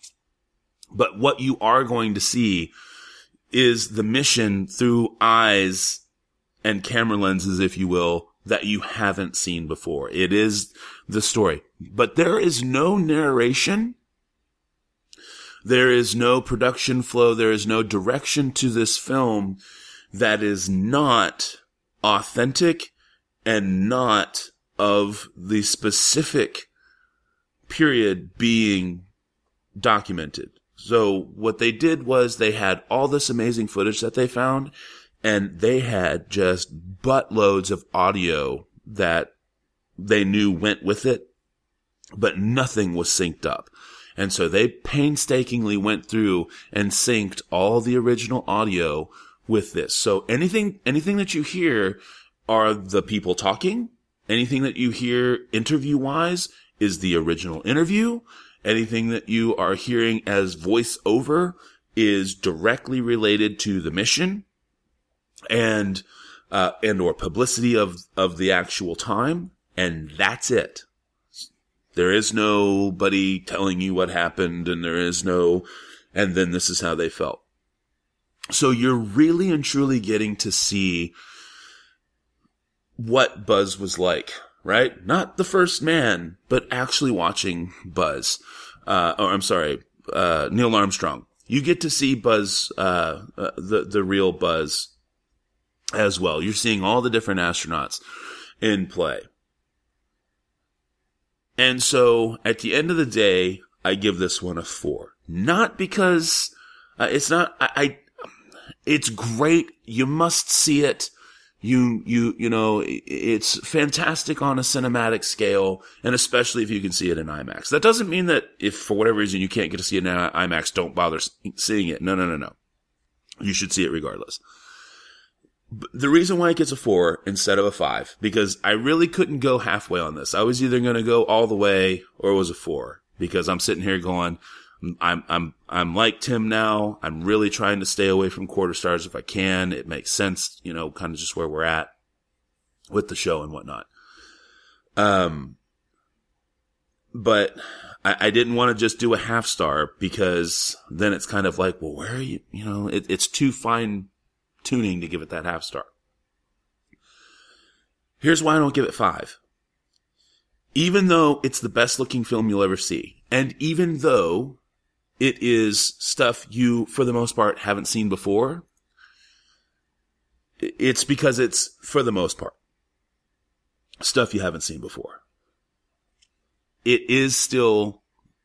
But what you are going to see is the mission through eyes and camera lenses, if you will, that you haven't seen before. It is the story, but there is no narration. There is no production flow. There is no direction to this film that is not authentic and not of the specific period being documented. So what they did was they had all this amazing footage that they found and they had just buttloads of audio that they knew went with it, but nothing was synced up. And so they painstakingly went through and synced all the original audio with this. So anything, anything that you hear are the people talking. Anything that you hear interview wise is the original interview. Anything that you are hearing as voiceover is directly related to the mission and, uh, and or publicity of, of the actual time. And that's it. There is nobody telling you what happened and there is no, and then this is how they felt. So you're really and truly getting to see what Buzz was like, right? Not the first man, but actually watching Buzz. Uh, or I'm sorry, uh, Neil Armstrong. You get to see Buzz, uh, uh, the, the real Buzz as well. You're seeing all the different astronauts in play. And so at the end of the day, I give this one a four. Not because uh, it's not, I, I, it's great. You must see it. You, you, you know, it's fantastic on a cinematic scale, and especially if you can see it in IMAX. That doesn't mean that if for whatever reason you can't get to see it in IMAX, don't bother seeing it. No, no, no, no. You should see it regardless. The reason why it gets a four instead of a five, because I really couldn't go halfway on this. I was either going to go all the way or it was a four because I'm sitting here going, I'm, I'm, I'm like Tim now. I'm really trying to stay away from quarter stars if I can. It makes sense, you know, kind of just where we're at with the show and whatnot. Um, but I, I didn't want to just do a half star because then it's kind of like, well, where are you? You know, it, it's too fine tuning to give it that half star. Here's why I don't give it five. Even though it's the best looking film you'll ever see, and even though it is stuff you, for the most part, haven't seen before, it's because it's, for the most part, stuff you haven't seen before. It is still,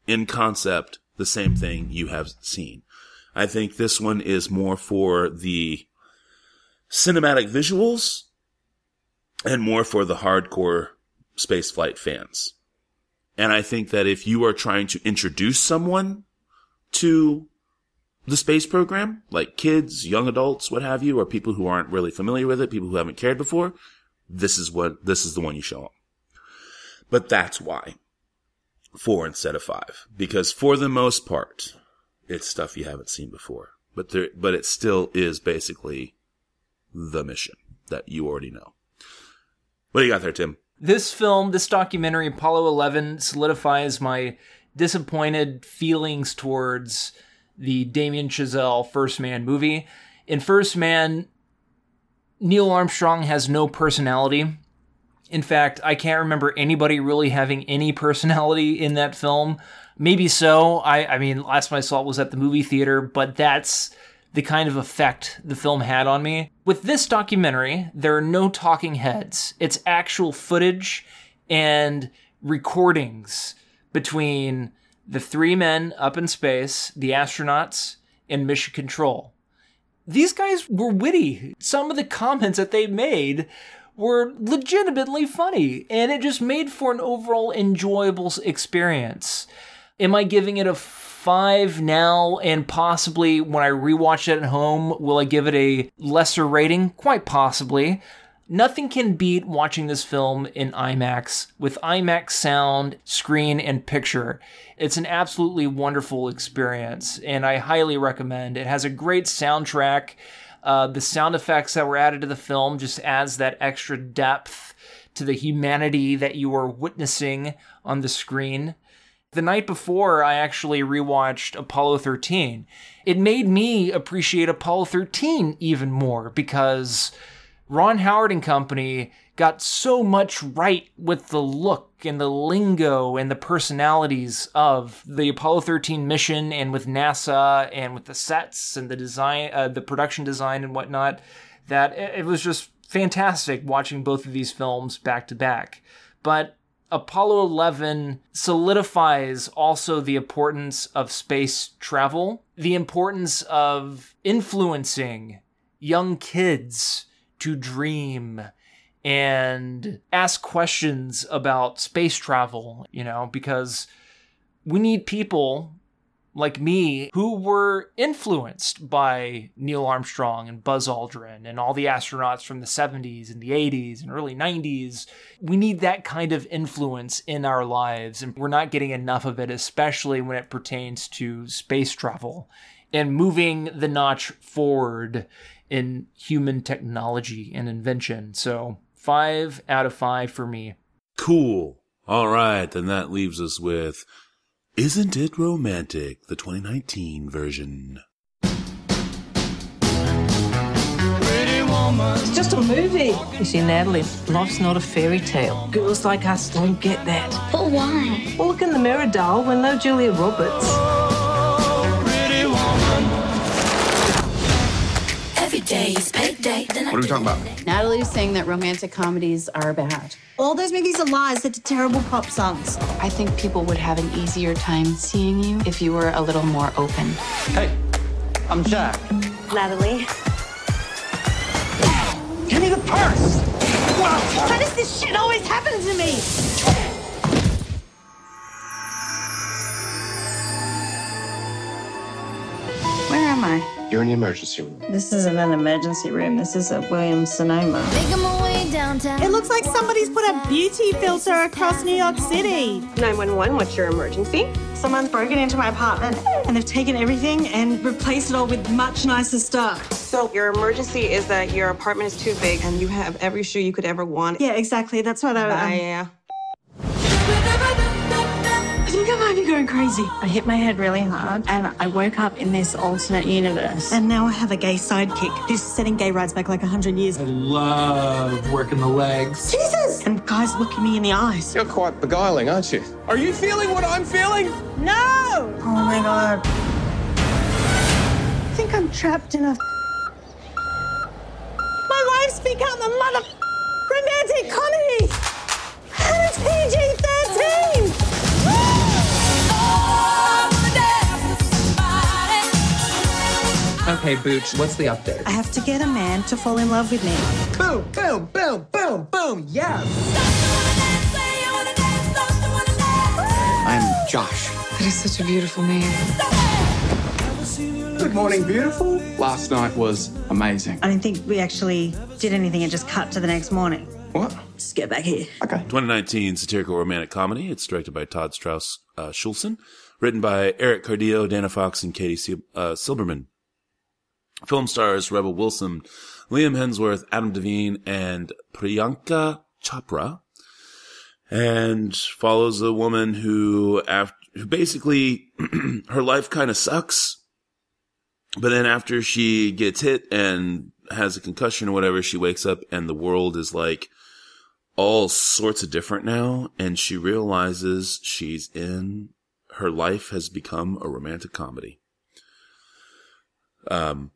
in concept, the same thing you have seen. I think this one is more for the cinematic visuals and more for the hardcore spaceflight fans. And I think that if you are trying to introduce someone to the space program, like kids, young adults, what have you, or people who aren't really familiar with it, people who haven't cared before, this is what, this is the one you show them. But that's why. Four instead of five. Because for the most part, it's stuff you haven't seen before. But there, but it still is basically the mission that you already know. What do you got there, Tim? This film, this documentary, Apollo 11, solidifies my disappointed feelings towards the Damien Chazelle First Man movie. In First Man, Neil Armstrong has no personality. In fact, I can't remember anybody really having any personality in that film. Maybe so. I, I mean, last time I saw it was at the movie theater, but that's the kind of effect the film had on me. With this documentary, there are no talking heads. It's actual footage and recordings between the three men up in space, the astronauts, and mission control. These guys were witty. Some of the comments that they made were legitimately funny, and it just made for an overall enjoyable experience. Am I giving it a five now, and possibly when I rewatch it at home, will I give it a lesser rating? Quite possibly. Nothing can beat watching this film in IMAX with IMAX sound, screen, and picture. It's an absolutely wonderful experience, and I highly recommend. It has a great soundtrack. Uh, the sound effects that were added to the film just adds that extra depth to the humanity that you are witnessing on the screen. The night before, I actually rewatched Apollo 13. It made me appreciate Apollo 13 even more because Ron Howard and company got so much right with the look and the lingo and the personalities of the Apollo 13 mission and with NASA and with the sets and the design, uh, the production design and whatnot, that it was just fantastic watching both of these films back to back. But Apollo 11 solidifies also the importance of space travel, the importance of influencing young kids to dream and ask questions about space travel, you know, because we need people like me who were influenced by Neil Armstrong and Buzz Aldrin and all the astronauts from the 70s and the 80s and early 90s. We need that kind of influence in our lives, and we're not getting enough of it, especially when it pertains to space travel and moving the notch forward in human technology and invention. So, five out of five for me. Cool. All right, then that leaves us with Isn't It Romantic, the 2019 version. It's just a movie. You see, Natalie, life's not a fairy tale. Girls like us don't get that. But why? Well, look in the mirror, doll. We're no Julia Roberts. Every day is payday. Then What are we talking about? Natalie's saying that romantic comedies are bad. All those movies are lies. They're terrible pop songs. I think people would have an easier time seeing you if you were a little more open. Hey, I'm Jack. Natalie. Give me the purse! Why does this shit always happen to me? Am I? You're in the emergency room. This isn't an emergency room. This is a Williams Sonoma. Making my way downtown. It looks like somebody's put a beauty filter across New York City. 911, what's your emergency? Someone's broken into my apartment and they've taken everything and replaced it all with much nicer stuff. So, your emergency is that your apartment is too big and you have every shoe you could ever want. Yeah, exactly. That's what I. um, Yeah. Going crazy. I hit my head really hard and I woke up in this alternate universe. And now I have a gay sidekick who's setting gay rights back like 100 years. I love working the legs. Jesus! And guys looking me in the eyes. You're quite beguiling, aren't you? Are you feeling what I'm feeling? No! Oh my god. I think I'm trapped in a. My life's become a mother romantic comedy! And it's PG 13! Okay, Booch, what's the update? I have to get a man to fall in love with me. Boom, boom, boom, boom, boom, yes! I'm Josh. That is such a beautiful name. Good morning, beautiful. Last night was amazing. I don't think we actually did anything and just cut to the next morning. What? Just get back here. Okay. 2019 satirical romantic comedy. It's directed by Todd Strauss uh, Schulson, written by Erin Cardillo, Dana Fox, and Katie Sil- uh, Silberman. Film stars Rebel Wilson, Liam Hemsworth, Adam Devine, and Priyanka Chopra, and follows a woman who, after, who basically her life kind of sucks, but then after she gets hit and has a concussion or whatever, she wakes up and the world is like all sorts of different now, and she realizes she's in her life has become a romantic comedy. Um,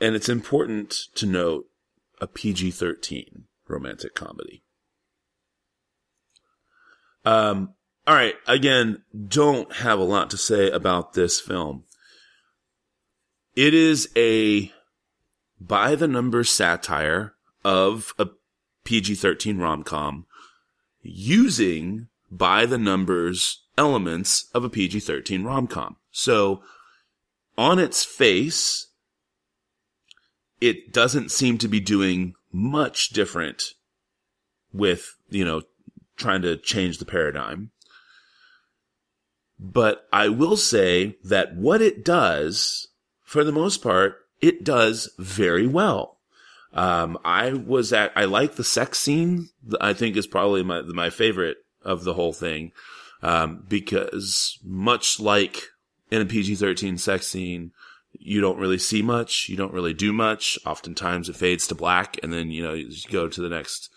and it's important to note a PG 13 romantic comedy. Um, all right. Again, don't have a lot to say about this film. It is a by the numbers satire of a PG 13 rom com using by the numbers elements of a PG 13 rom com. So, on its face, it doesn't seem to be doing much different with, you know, trying to change the paradigm. But I will say that what it does, for the most part, it does very well. Um, I was at, I like the sex scene. I think is probably my, my favorite of the whole thing. Um, because much like in a PG-13 sex scene, you don't really see much. You don't really do much. Oftentimes it fades to black and then, you know, you go to the next,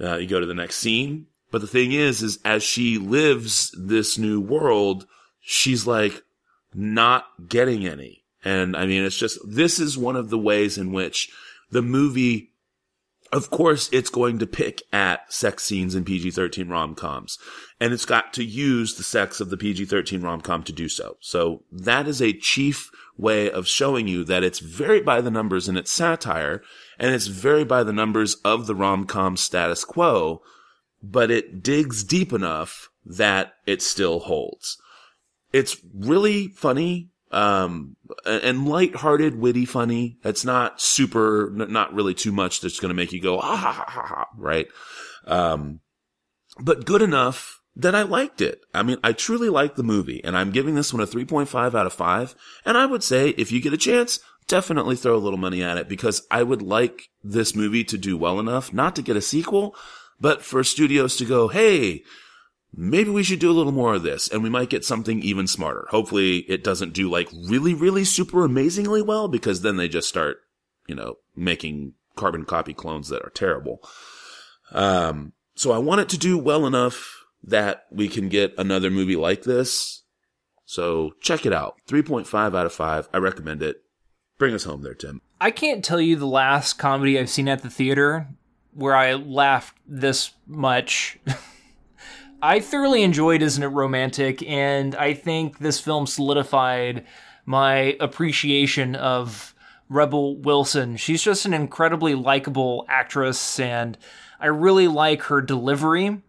uh, you go to the next scene. But the thing is, is as she lives this new world, she's like not getting any. And I mean, it's just, this is one of the ways in which the movie of course, it's going to pick at sex scenes in PG 13 rom coms. And it's got to use the sex of the PG 13 rom com to do so. So that is a chief way of showing you that it's very by the numbers in its satire, and it's very by the numbers of the rom com status quo, but it digs deep enough that it still holds. It's really funny um, and light-hearted, witty, funny. It's not super, not really too much that's going to make you go, ah, ha, ha, ha, ha, right? Um, but good enough that I liked it. I mean, I truly liked the movie and I'm giving this one a 3.5 out of 5. And I would say if you get a chance, definitely throw a little money at it because I would like this movie to do well enough, not to get a sequel, but for studios to go, Hey, maybe we should do a little more of this and we might get something even smarter. Hopefully it doesn't do like really, really super amazingly well because then they just start, you know, making carbon copy clones that are terrible. Um, so I want it to do well enough that we can get another movie like this. So check it out. 3.5 out of 5. I recommend it. Bring us home there, Tim. I can't tell you the last comedy I've seen at the theater where I laughed this much. I thoroughly enjoyed Isn't It Romantic, and I think this film solidified my appreciation of Rebel Wilson. She's just an incredibly likable actress, and I really like her delivery.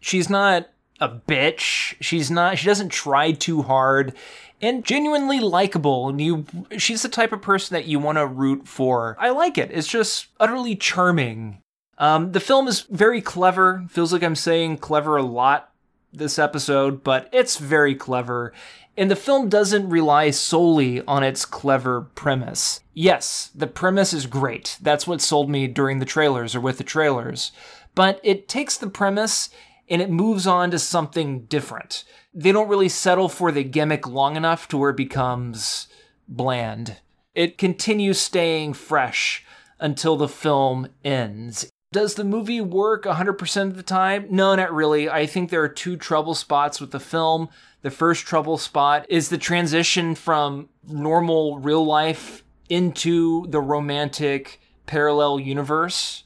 She's not a bitch. She's not. She doesn't try too hard, and genuinely likable. And you, she's the type of person that you want to root for. I like it. It's just utterly charming. Um, the film is very clever. Feels like I'm saying clever a lot this episode, but it's very clever. And the film doesn't rely solely on its clever premise. Yes, the premise is great. That's what sold me during the trailers or with the trailers. But it takes the premise and it moves on to something different. They don't really settle for the gimmick long enough to where it becomes bland. It continues staying fresh until the film ends. Does the movie work 100% of the time? No, not really. I think there are two trouble spots with the film. The first trouble spot is the transition from normal real life into the romantic parallel universe.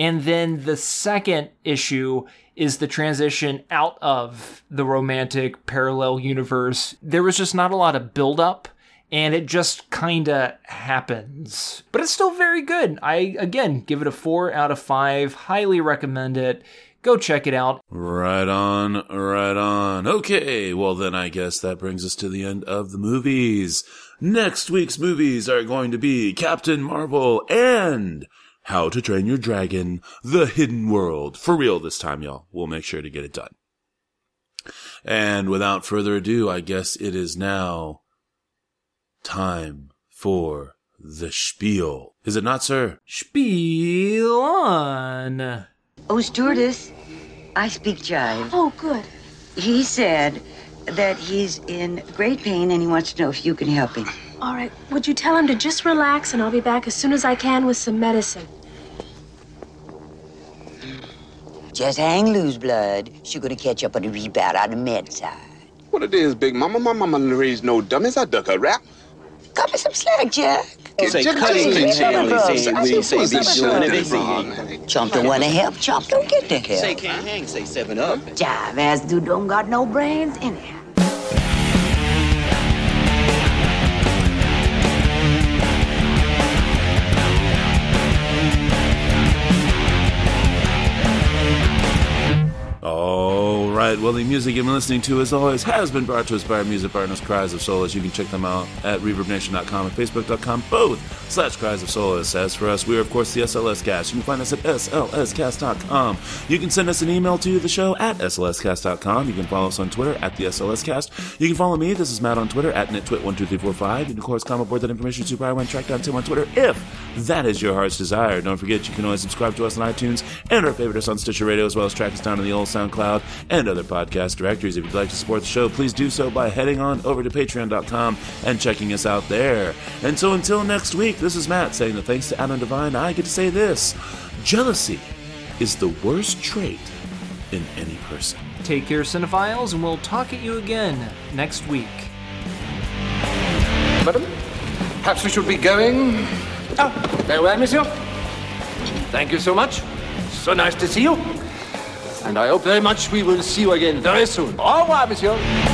And then the second issue is the transition out of the romantic parallel universe. There was just not a lot of buildup and it just kind of happens. But it's still very good. I, again, give it a 4 out of 5. Highly recommend it. Go check it out. Right on, right on. Okay, well then I guess that brings us to the end of the movies. Next week's movies are going to be Captain Marvel and How to Train Your Dragon, The Hidden World. For real this time, y'all. We'll make sure to get it done. And without further ado, I guess it is now time for the spiel. Is it not, sir? Spiel on. Oh, stewardess, I speak jive. Oh, good. He said that he's in great pain and he wants to know if you can help him. All right. Would you tell him to just relax and I'll be back as soon as I can with some medicine? Just hang loose, blood. She's gonna catch up on the rebound on the med side. What it is, Big Mama? My mama raised no dummies. I duck a rap. Cut me some slack, Jack. Say cutting and say we say be doing everything. Chump don't want to help. Chump don't get the help. Say can't hang. Say seven up. Jive ass dude don't got no brains anyhow. Well, the music you've been listening to, as always, has been brought to us by our music partners, Cries of Solace. You can check them out at ReverbNation.com and Facebook.com, both slash Cries of Solace. As for us, we are, of course, the SLS Cast. You can find us at SLScast.com. You can send us an email to the show at SLScast.com. You can follow us on Twitter at the SLS Cast. You can follow me. This is Matt on Twitter at NitTwit12345. You can, of course, comment aboard that information super I track down Tim on Twitter if that is your heart's desire. Don't forget, you can always subscribe to us on iTunes and our favorite us on Stitcher Radio, as well as track us down on the old SoundCloud and other podcast directories. If you'd like to support the show, please do so by heading on over to patreon.com and checking us out there. And so until next week, this is Matt saying that thanks to Adam Devine, I get to say this jealousy is the worst trait in any person. Take care, cinephiles, and we'll talk at you again next week. Madam, perhaps we should be going. Ah, very well, monsieur. Thank you so much. So nice to see you. And I hope very much we will see you again very soon. Au revoir, monsieur. Monsieur!